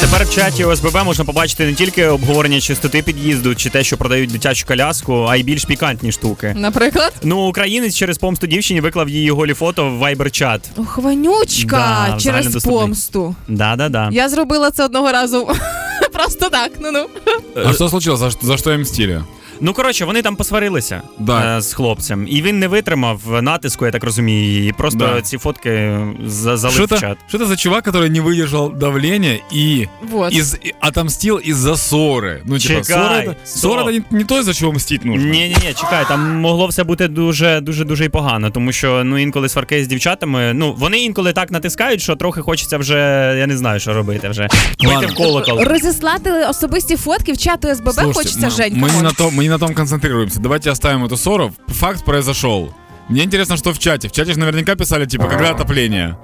Тепер в чаті ОСББ можна побачити не тільки обговорення чистоти під'їзду чи те, що продають дитячу коляску, а й більш пікантні штуки. Наприклад, Ну, українець через помсту дівчині виклав її голі фото в вайбер-чат. Ох, Ванючка Да, через доступний. помсту. Да-да-да. Я зробила це одного разу. Просто так, ну ну. А що случилось? За, что- за что им мстили? Ну коротше, вони там посварилися Да. е, з хлопцем, і він не витримав натиску, я так розумію, і просто Да. ці фотки за- залив Что в это, чат. что это за чувак, который не выдержал давления и Вот. из, и отомстил из-за ссоры? Ну, типа, Чекай, ссора это, стоп. ссора это не, не то, из-за чего мстить нужно. Ні, ні, ні, чекай, там могло все бути дуже, дуже, дуже і погано, тому що ну інколи сварки з дівчатами. Ну вони інколи так натискають, що трохи хочеться вже, я не знаю, що робити вже. Вийти Ладно. в колокол. Розіслати особисті фотки в чату СББ Слушайте, хочеться мы, Жень. мы, не камон. на том, мы не на том концентрируемся. Давайте оставим эту ссору. Факт произошел. Мне интересно, что в чате. В чате же наверняка писали, типа, когда отопление.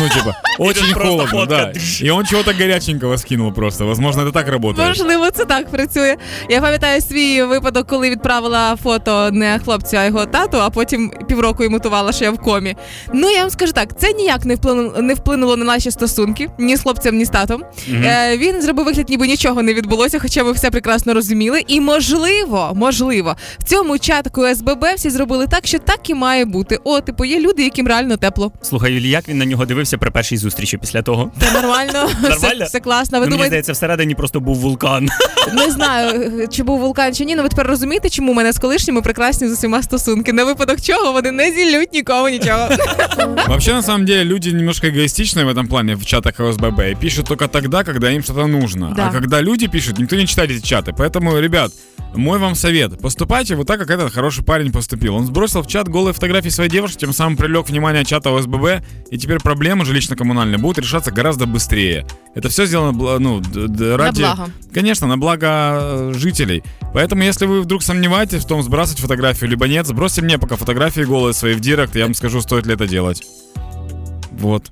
Ну, типа, очень холодно, да. И он чего-то горяченького скинул просто. Возможно, это так работает. Можливо, це так працює. Я пам'ятаю свій випадок, коли відправила фото не хлопцю, а його тату, а потім півроку йому тувала, що я в комі. Ну я вам скажу так, це ніяк не вплинуло, не вплинуло на наші стосунки ні з хлопцем, ні з татом. Е, він зробив вигляд, ніби нічого не відбулося, хоча ми все прекрасно розуміли. І можливо, можливо, в цьому чатку СББ всі зробили так, що так і має бути. О, типу, є люди, яким реально тепло. Слухай, Юлі, як він на нього дивився при першій зустрічі після того? Це нормально, Нормально? Все, все класно. Ви ну, мені думаєте, здається, всередині просто був вулкан. Не знаю, чи був вулкан чи ні, але ви тепер розумієте, чому у мене з колишніми прекрасні з усіма стосунки. На випадок чого вони не зілють нікому нічого. Вообще, на самом деле, люди немножко эгоистичны в этом плане в чатах ОСББ и пишут только тогда, когда им что-то нужно. Да. А когда люди пишут, никто не читает эти чаты. Поэтому, ребят, мой вам совет. Поступайте вот так, как этот хороший парень поступил. Он сбросил в чат голые фотографии своей девушки, тем самым привлек внимание чата ОСББ, и теперь проблемы жилищно-коммунальные будут решаться гораздо быстрее. Это все сделано ну, ради... благо. Конечно, на благо э, жителей. Поэтому, если вы вдруг сомневаетесь в том, сбрасывать фотографию либо нет, сбросьте мне пока фотографии голые свои в директ, и я вам скажу, стоит ли это делать. Вот.